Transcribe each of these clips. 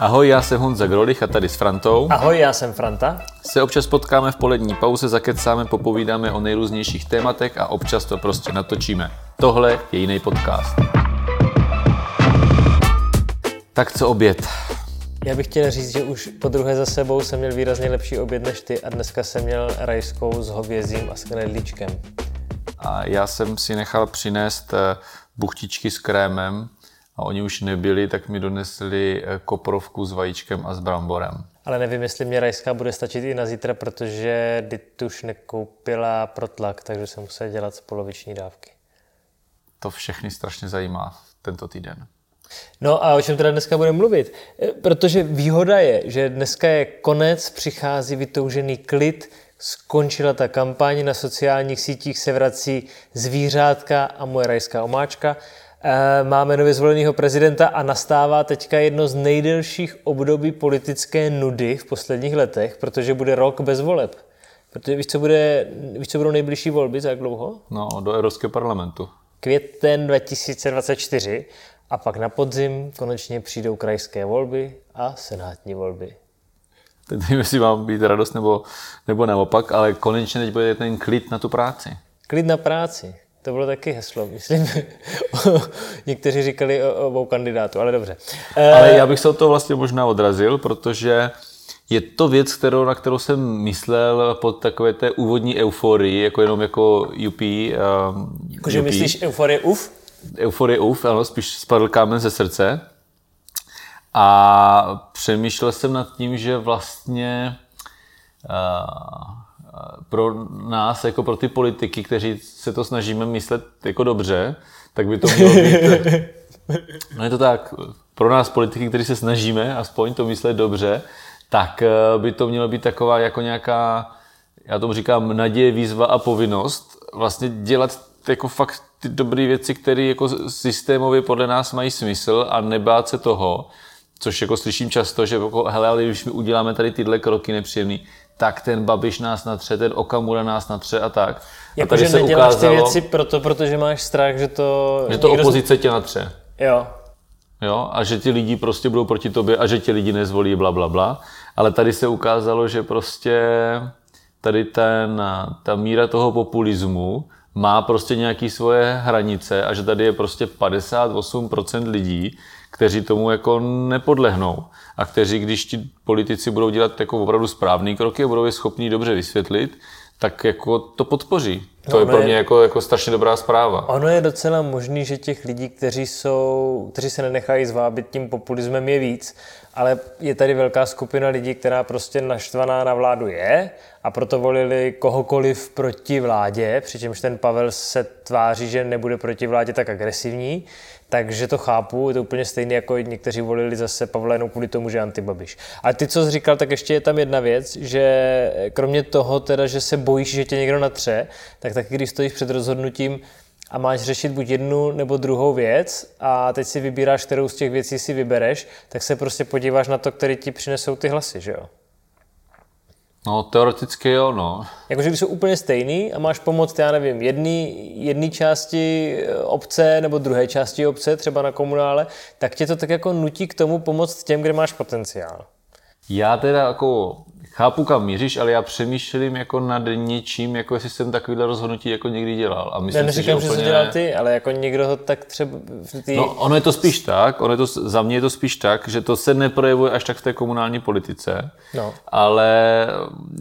Ahoj, já jsem Honza Grolich a tady s Frantou. Ahoj, já jsem Franta. Se občas potkáme v polední pauze, zakecáme, popovídáme o nejrůznějších tématech a občas to prostě natočíme. Tohle je jiný podcast. Tak co oběd? Já bych chtěl říct, že už po druhé za sebou jsem měl výrazně lepší oběd než ty a dneska jsem měl rajskou s hovězím a s knedlíčkem. A já jsem si nechal přinést eh, buchtičky s krémem a oni už nebyli, tak mi donesli eh, koprovku s vajíčkem a s bramborem. Ale nevím, jestli mě rajská bude stačit i na zítra, protože Dituš nekoupila protlak, takže jsem musel dělat z poloviční dávky. To všechny strašně zajímá tento týden. No a o čem teda dneska budeme mluvit? E, protože výhoda je, že dneska je konec, přichází vytoužený klid, skončila ta kampaň, na sociálních sítích se vrací zvířátka a moje rajská omáčka. E, máme nově zvoleného prezidenta a nastává teďka jedno z nejdelších období politické nudy v posledních letech, protože bude rok bez voleb. Protože víš, co, bude, víš, co budou nejbližší volby, za jak dlouho? No, do Evropského parlamentu. Květen 2024 a pak na podzim konečně přijdou krajské volby a senátní volby. Teď nevím, jestli mám být radost nebo, nebo naopak, ale konečně teď bude ten klid na tu práci. Klid na práci. To bylo taky heslo, myslím. Někteří říkali o obou kandidátu, ale dobře. Ale já bych se od toho vlastně možná odrazil, protože je to věc, kterou, na kterou jsem myslel pod takové té úvodní euforii, jako jenom jako UP. Um, Jakože myslíš euforie UF? Euforie UF, ano, spíš spadl kámen ze srdce. A přemýšlel jsem nad tím, že vlastně uh, pro nás, jako pro ty politiky, kteří se to snažíme myslet jako dobře, tak by to mělo být... No je to tak, pro nás politiky, kteří se snažíme aspoň to myslet dobře, tak by to mělo být taková jako nějaká, já tomu říkám, naděje, výzva a povinnost vlastně dělat jako fakt ty dobré věci, které jako systémově podle nás mají smysl a nebát se toho, což jako slyším často, že jako, hele, ale když my uděláme tady tyhle kroky nepříjemný, tak ten Babiš nás natře, ten Okamura nás natře a tak. Jako, a tady že se neděláš ukázalo, ty věci proto, protože máš strach, že to... Že to opozice tě natře. Jo. Jo, a že ti lidi prostě budou proti tobě a že ti lidi nezvolí, bla, bla, bla. Ale tady se ukázalo, že prostě tady ten, ta míra toho populismu má prostě nějaké svoje hranice a že tady je prostě 58% lidí, kteří tomu jako nepodlehnou a kteří, když ti politici budou dělat jako opravdu správné kroky a budou je schopní dobře vysvětlit, tak jako to podpoří. To no, je pro mě je, jako, jako strašně dobrá zpráva. Ono je docela možný, že těch lidí, kteří, jsou, kteří se nenechají zvábit tím populismem je víc, ale je tady velká skupina lidí, která prostě naštvaná na vládu je a proto volili kohokoliv proti vládě, přičemž ten Pavel se tváří, že nebude proti vládě tak agresivní, takže to chápu, je to úplně stejné, jako někteří volili zase Pavla jenom kvůli tomu, že je antibabiš. A ty, co jsi říkal, tak ještě je tam jedna věc, že kromě toho teda, že se bojíš, že tě někdo natře, tak taky když stojíš před rozhodnutím, a máš řešit buď jednu nebo druhou věc a teď si vybíráš, kterou z těch věcí si vybereš, tak se prostě podíváš na to, který ti přinesou ty hlasy, že jo? No, teoreticky jo, no. Jakože když jsou úplně stejný a máš pomoct, já nevím, jedný, jedný části obce nebo druhé části obce, třeba na komunále, tak tě to tak jako nutí k tomu pomoct těm, kde máš potenciál. Já teda jako chápu, kam míříš, ale já přemýšlím jako nad něčím, jako jestli jsem takovýhle rozhodnutí jako někdy dělal. A myslím ne, neříkám, si, že, úplně... dělal ty, ale jako někdo to tak třeba... Ty... No, ono je to spíš tak, ono je to, za mě je to spíš tak, že to se neprojevuje až tak v té komunální politice, no. ale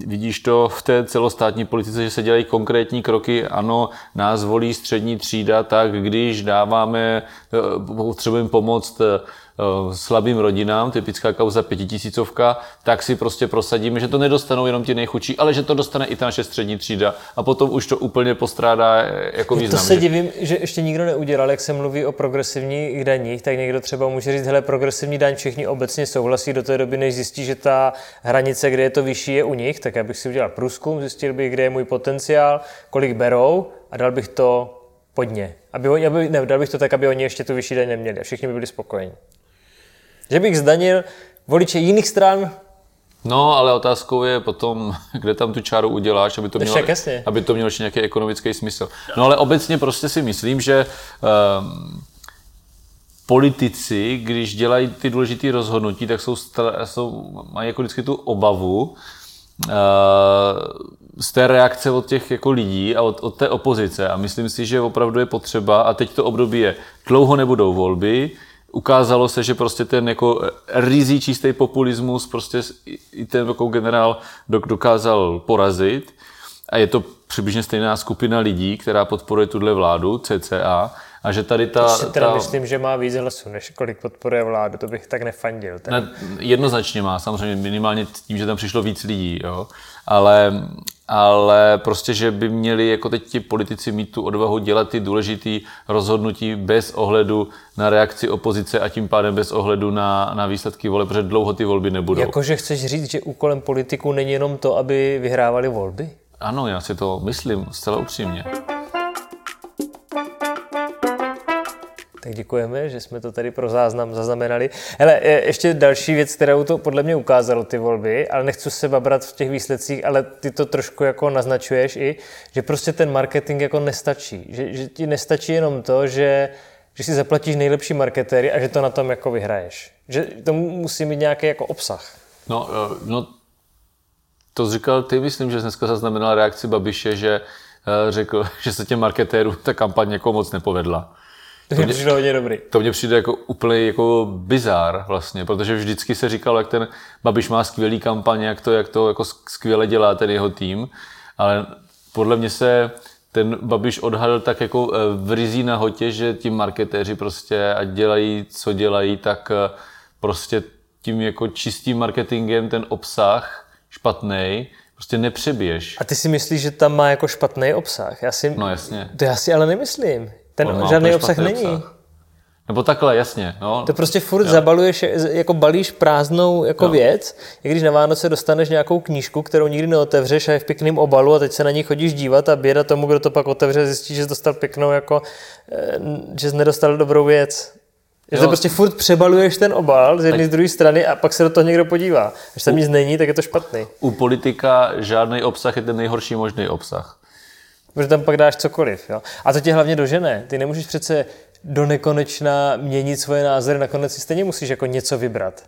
vidíš to v té celostátní politice, že se dělají konkrétní kroky, ano, nás volí střední třída, tak když dáváme, eh, potřebujeme pomoct eh, Eh, slabým rodinám, typická kauza pětitisícovka, tak si prostě prosadíme, že to nedostanou jenom ti nejchudší, ale že to dostane i ta naše střední třída a potom už to úplně postrádá eh, jako význam. To se divím, že ještě nikdo neudělal, jak se mluví o progresivních daních, tak někdo třeba může říct, hele, progresivní daň všichni obecně souhlasí do té doby, než zjistí, že ta hranice, kde je to vyšší, je u nich, tak já bych si udělal průzkum, zjistil bych, kde je můj potenciál, kolik berou a dal bych to pod ně. Aby, aby, ne, dal bych to tak, aby oni ještě tu vyšší daň neměli a všichni by byli spokojeni. Že bych zdanil voliče jiných stran, No, ale otázkou je potom, kde tam tu čáru uděláš, aby to mělo, aby to mělo nějaký ekonomický smysl. No ale obecně prostě si myslím, že um, politici, když dělají ty důležité rozhodnutí, tak jsou, jsou, mají jako vždycky tu obavu uh, z té reakce od těch jako lidí a od, od té opozice. A myslím si, že opravdu je potřeba, a teď to období je, dlouho nebudou volby, ukázalo se, že prostě ten jako rizí čistý populismus prostě i ten jako generál dokázal porazit a je to přibližně stejná skupina lidí, která podporuje tuhle vládu, CCA, a že tady ta... Si teda ta... myslím, že má víc hlasů, než kolik podporuje vládu, to bych tak nefandil. Ten... Ne, jednoznačně má, samozřejmě minimálně tím, že tam přišlo víc lidí, jo. Ale, ale prostě, že by měli jako teď ti politici mít tu odvahu dělat ty důležité rozhodnutí bez ohledu na reakci opozice a tím pádem bez ohledu na, na výsledky voleb, protože dlouho ty volby nebudou. Jakože chceš říct, že úkolem politiků není jenom to, aby vyhrávali volby? Ano, já si to myslím zcela upřímně. Tak děkujeme, že jsme to tady pro záznam zaznamenali. Hele, ještě další věc, kterou to podle mě ukázalo ty volby, ale nechci se babrat v těch výsledcích, ale ty to trošku jako naznačuješ i, že prostě ten marketing jako nestačí. Že, že ti nestačí jenom to, že, že si zaplatíš nejlepší marketéry a že to na tom jako vyhraješ. Že to musí mít nějaký jako obsah. No, e, no to říkal ty, myslím, že dneska zaznamenal reakci Babiše, že e, řekl, že se těm marketérům ta kampaň jako moc nepovedla. To mě přijde hodně dobrý. To mě přijde jako úplně jako bizár vlastně, protože vždycky se říkalo, jak ten Babiš má skvělý kampaně, jak to, jak to jako skvěle dělá ten jeho tým, ale podle mě se ten Babiš odhadl tak jako eh, v rizí nahotě, že ti marketéři prostě, ať dělají, co dělají, tak eh, prostě tím jako čistým marketingem ten obsah špatný, prostě nepřebiješ. A ty si myslíš, že tam má jako špatný obsah? Já si, no jasně. To já si ale nemyslím. Ten žádný obsah není. Obsah. Nebo takhle, jasně. No. To prostě furt jo. zabaluješ, jako balíš prázdnou jako jo. věc, jak když na Vánoce dostaneš nějakou knížku, kterou nikdy neotevřeš a je v pěkném obalu a teď se na ní chodíš dívat a běda tomu, kdo to pak otevře, zjistí, že jsi dostal pěknou, jako, eh, že jsi nedostal dobrou věc. Že to prostě furt přebaluješ ten obal z jedné z druhé strany a pak se do toho někdo podívá. Až tam u, nic není, tak je to špatný. U politika žádný obsah je ten nejhorší možný obsah. Protože tam pak dáš cokoliv. Jo? A to tě hlavně dožene. Ty nemůžeš přece do nekonečna měnit svoje názory, nakonec si stejně musíš jako něco vybrat.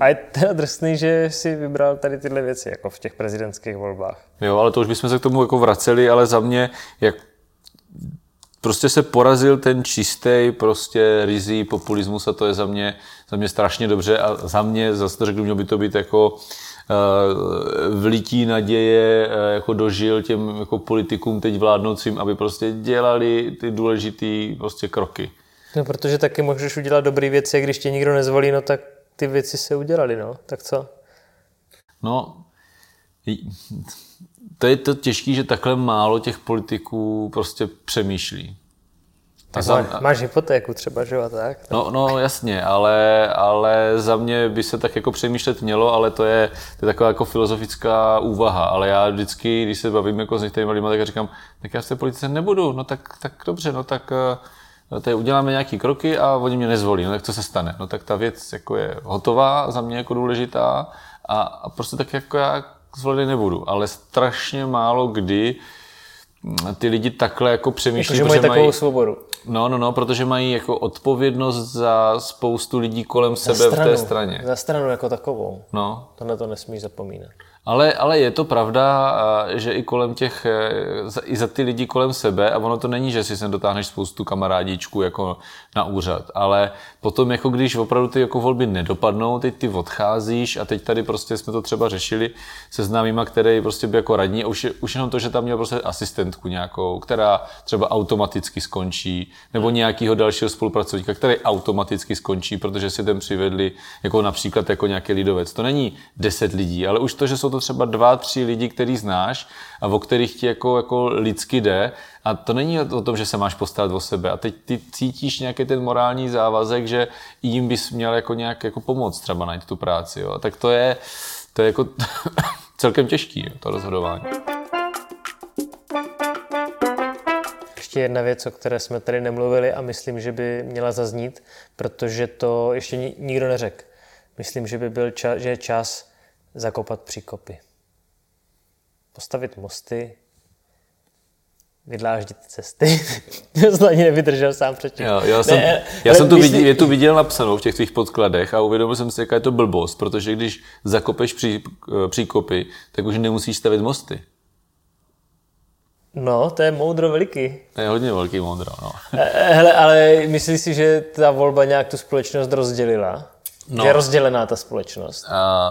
A je teda drsný, že si vybral tady tyhle věci, jako v těch prezidentských volbách. Jo, ale to už bychom se k tomu jako vraceli, ale za mě, jak prostě se porazil ten čistý, prostě rizí populismus a to je za mě, za mě strašně dobře a za mě, zase to řeknu, mělo by to být jako Eh, vlití naděje eh, jako dožil těm jako politikům teď vládnoucím, aby prostě dělali ty důležité prostě kroky. No, protože taky můžeš udělat dobré věci, když tě nikdo nezvolí, no tak ty věci se udělali, no. Tak co? No, to je to těžké, že takhle málo těch politiků prostě přemýšlí. Tak za... máš hypotéku třeba, že jo, tak? No, no jasně, ale, ale za mě by se tak jako přemýšlet mělo, ale to je, to je taková jako filozofická úvaha. Ale já vždycky, když se bavím jako s některými lidmi, tak říkám, tak já v té politice nebudu, no tak, tak dobře, no tak no, tady uděláme nějaký kroky a oni mě nezvolí, no tak co se stane? No tak ta věc jako je hotová, za mě jako důležitá a, a prostě tak jako já zvolit nebudu. Ale strašně málo kdy ty lidi takhle jako přemýšlí. Protože mají takovou mají, svobodu. No, no, no, protože mají jako odpovědnost za spoustu lidí kolem za sebe stranu, v té straně. Za stranu jako takovou. No. To na to nesmíš zapomínat. Ale, ale je to pravda, že i kolem těch, e, i za ty lidi kolem sebe, a ono to není, že si sem dotáhneš spoustu kamarádičků jako na úřad, ale potom jako když opravdu ty jako volby nedopadnou, teď ty odcházíš a teď tady prostě jsme to třeba řešili se známýma, který prostě by jako radní a už, už jenom to, že tam měl prostě asistentku nějakou, která třeba automaticky skončí, nebo nějakého dalšího spolupracovníka, který automaticky skončí, protože si ten přivedli jako například jako nějaký lidovec. To není deset lidí, ale už to, že jsou to třeba dva, tři lidi, který znáš a o kterých ti jako, jako lidsky jde. A to není o tom, že se máš postarat o sebe. A teď ty cítíš nějaký ten morální závazek, že jim bys měl jako nějak jako pomoct třeba najít tu práci. Jo. A tak to je, to je jako celkem těžký, jo, to rozhodování. Ještě jedna věc, o které jsme tady nemluvili a myslím, že by měla zaznít, protože to ještě nikdo neřekl. Myslím, že by byl čas, že je čas zakopat příkopy. Postavit mosty, vydláždit cesty. to jsem ani nevydržel sám předtím. Jo, já jsem, ne, já jsem tu viděl, je tu viděl napsanou v těch tvých podkladech a uvědomil jsem si, jaká je to blbost, protože když zakopeš pří, příkopy, tak už nemusíš stavit mosty. No, to je moudro veliký. To je hodně velký moudro, no. Eh, hele, ale myslíš si, že ta volba nějak tu společnost rozdělila? No. Je rozdělená ta společnost? A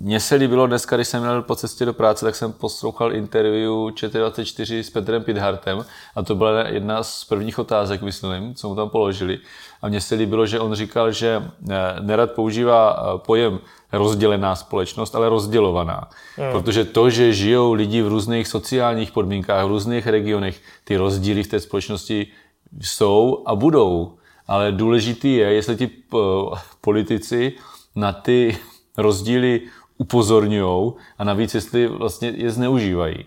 mně se líbilo dneska, když jsem měl po cestě do práce, tak jsem poslouchal interview ČT24 s Petrem Pidhartem a to byla jedna z prvních otázek, myslím, co mu tam položili. A mně se líbilo, že on říkal, že eh, nerad používá eh, pojem rozdělená společnost, ale rozdělovaná. Hmm. Protože to, že žijou lidi v různých sociálních podmínkách, v různých regionech, ty rozdíly v té společnosti jsou a budou. Ale důležitý je, jestli ti eh, politici na ty rozdíly upozorňují a navíc, jestli vlastně je zneužívají.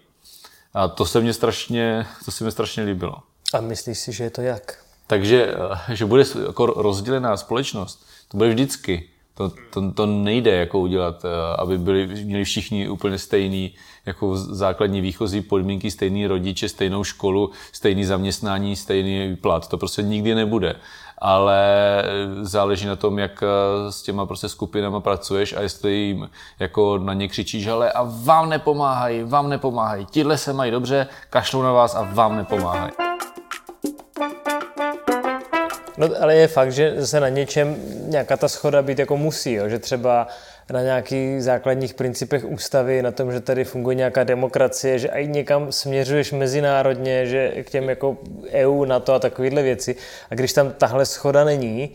A to se mně strašně, to se mi strašně líbilo. A myslíš si, že je to jak? Takže, eh, že bude jako rozdělená společnost, to bude vždycky. To, to, to nejde jako udělat, eh, aby byli, měli všichni úplně stejný jako základní výchozí podmínky, stejný rodiče, stejnou školu, stejný zaměstnání, stejný plat. To prostě nikdy nebude. Ale záleží na tom, jak eh, s těma prostě skupinama pracuješ a jestli jim jako na ně křičíš, ale a vám nepomáhají, vám nepomáhají. Tihle se mají dobře, kašlou na vás a vám nepomáhají. No, ale je fakt, že se na něčem nějaká ta schoda být jako musí, jo? že třeba na nějakých základních principech ústavy, na tom, že tady funguje nějaká demokracie, že i někam směřuješ mezinárodně, že k těm jako EU, NATO a takovéhle věci. A když tam tahle schoda není,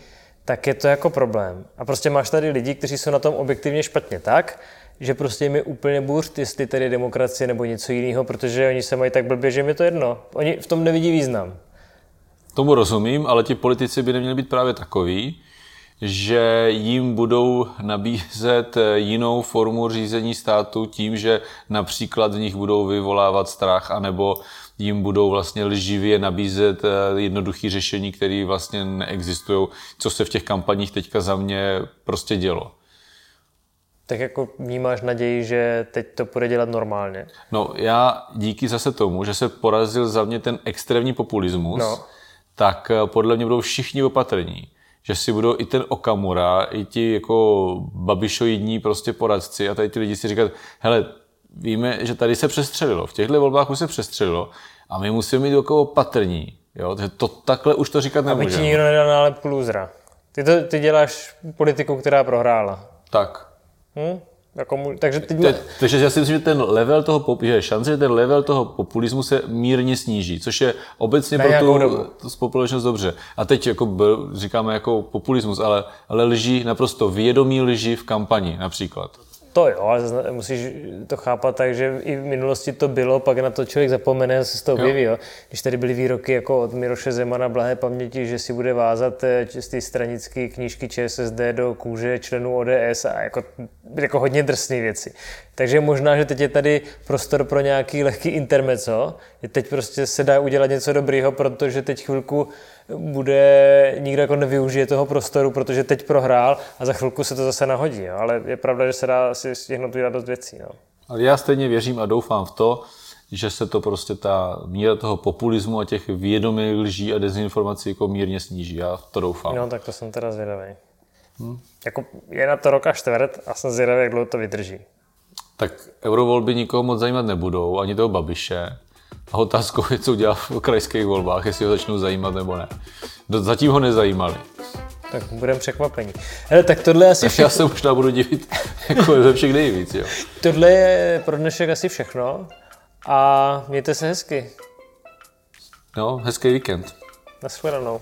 tak je to jako problém. A prostě máš tady lidi, kteří jsou na tom objektivně špatně tak, že prostě je úplně burst, jestli tady je demokracie nebo něco jiného, protože oni se mají tak blbě, že je to jedno. Oni v tom nevidí význam. Tomu rozumím, ale ti politici by neměli být právě takový, že jim budou nabízet jinou formu řízení státu tím, že například v nich budou vyvolávat strach, anebo jim budou vlastně lživě nabízet eh, jednoduché řešení, které vlastně neexistují, co se v těch kampaních teďka za mě prostě dělo. Tak jako vnímáš naději, že teď to bude dělat normálně? No já díky zase tomu, že se porazil za mě ten extrémní populismus, no tak eh, podle mě budou všichni opatrní. Že si budou i ten Okamura, i ti jako babišoidní prostě poradci a tady ty lidi si říkat, hele, víme, že tady se přestřelilo, v těchto volbách už se přestřelilo a my musíme být jako opatrní. Jo? to takhle už to říkat nemůžeme. Aby ti nikdo nedal nálepku lůzra. Ty, to, ty děláš politiku, která prohrála. Tak. Hm? Jako, takže teď... Te, takže já si myslím, že ten level toho, že je šance, že ten level toho populismu se mírně sníží, což je obecně pro tu, tu společnost dobře. A teď jako byl, říkáme jako populismus, ale, ale lží naprosto vědomí lži v kampani například. To jo, ale musíš to chápat tak, že i v minulosti to bylo, pak na to člověk zapomene a se z toho objeví. Jo. Když tady byly výroky jako od Miroše Zemana blahé paměti, že si bude vázat eh, ty stranické knížky ČSSD do kůže členů ODS a jako, jako hodně drsné věci. Takže možná, že teď je tady prostor pro nějaký lehký intermeco, že teď prostě se dá udělat něco dobrýho, protože teď chvilku bude, nikdo jako nevyužije toho prostoru, protože teď prohrál a za chvilku se to zase nahodí. Jo? Ale je pravda, že se dá si stihnout udělat dost věcí. No. Ale já stejně věřím a doufám v to, že se to prostě ta míra toho populismu a těch vědomých lží a dezinformací jako mírně sníží. Já to doufám. No, tak to jsem teda zvědavý. Hmm. Jako je na to rok a čtvrt a jsem zvědavý, jak dlouho to vydrží. Tak eurovolby nikoho moc zajímat nebudou, ani toho Babiše. A otázkou je, co udělá v krajských volbách, jestli ho začnou zajímat nebo ne. Zatím ho nezajímali. Tak budeme překvapení. Hele, tak tohle je asi všechno. Já se možná budu divit jako ze všech nejvíc, jo. Tohle je pro dnešek asi všechno. A mějte se hezky. No, hezký víkend. Naschledanou.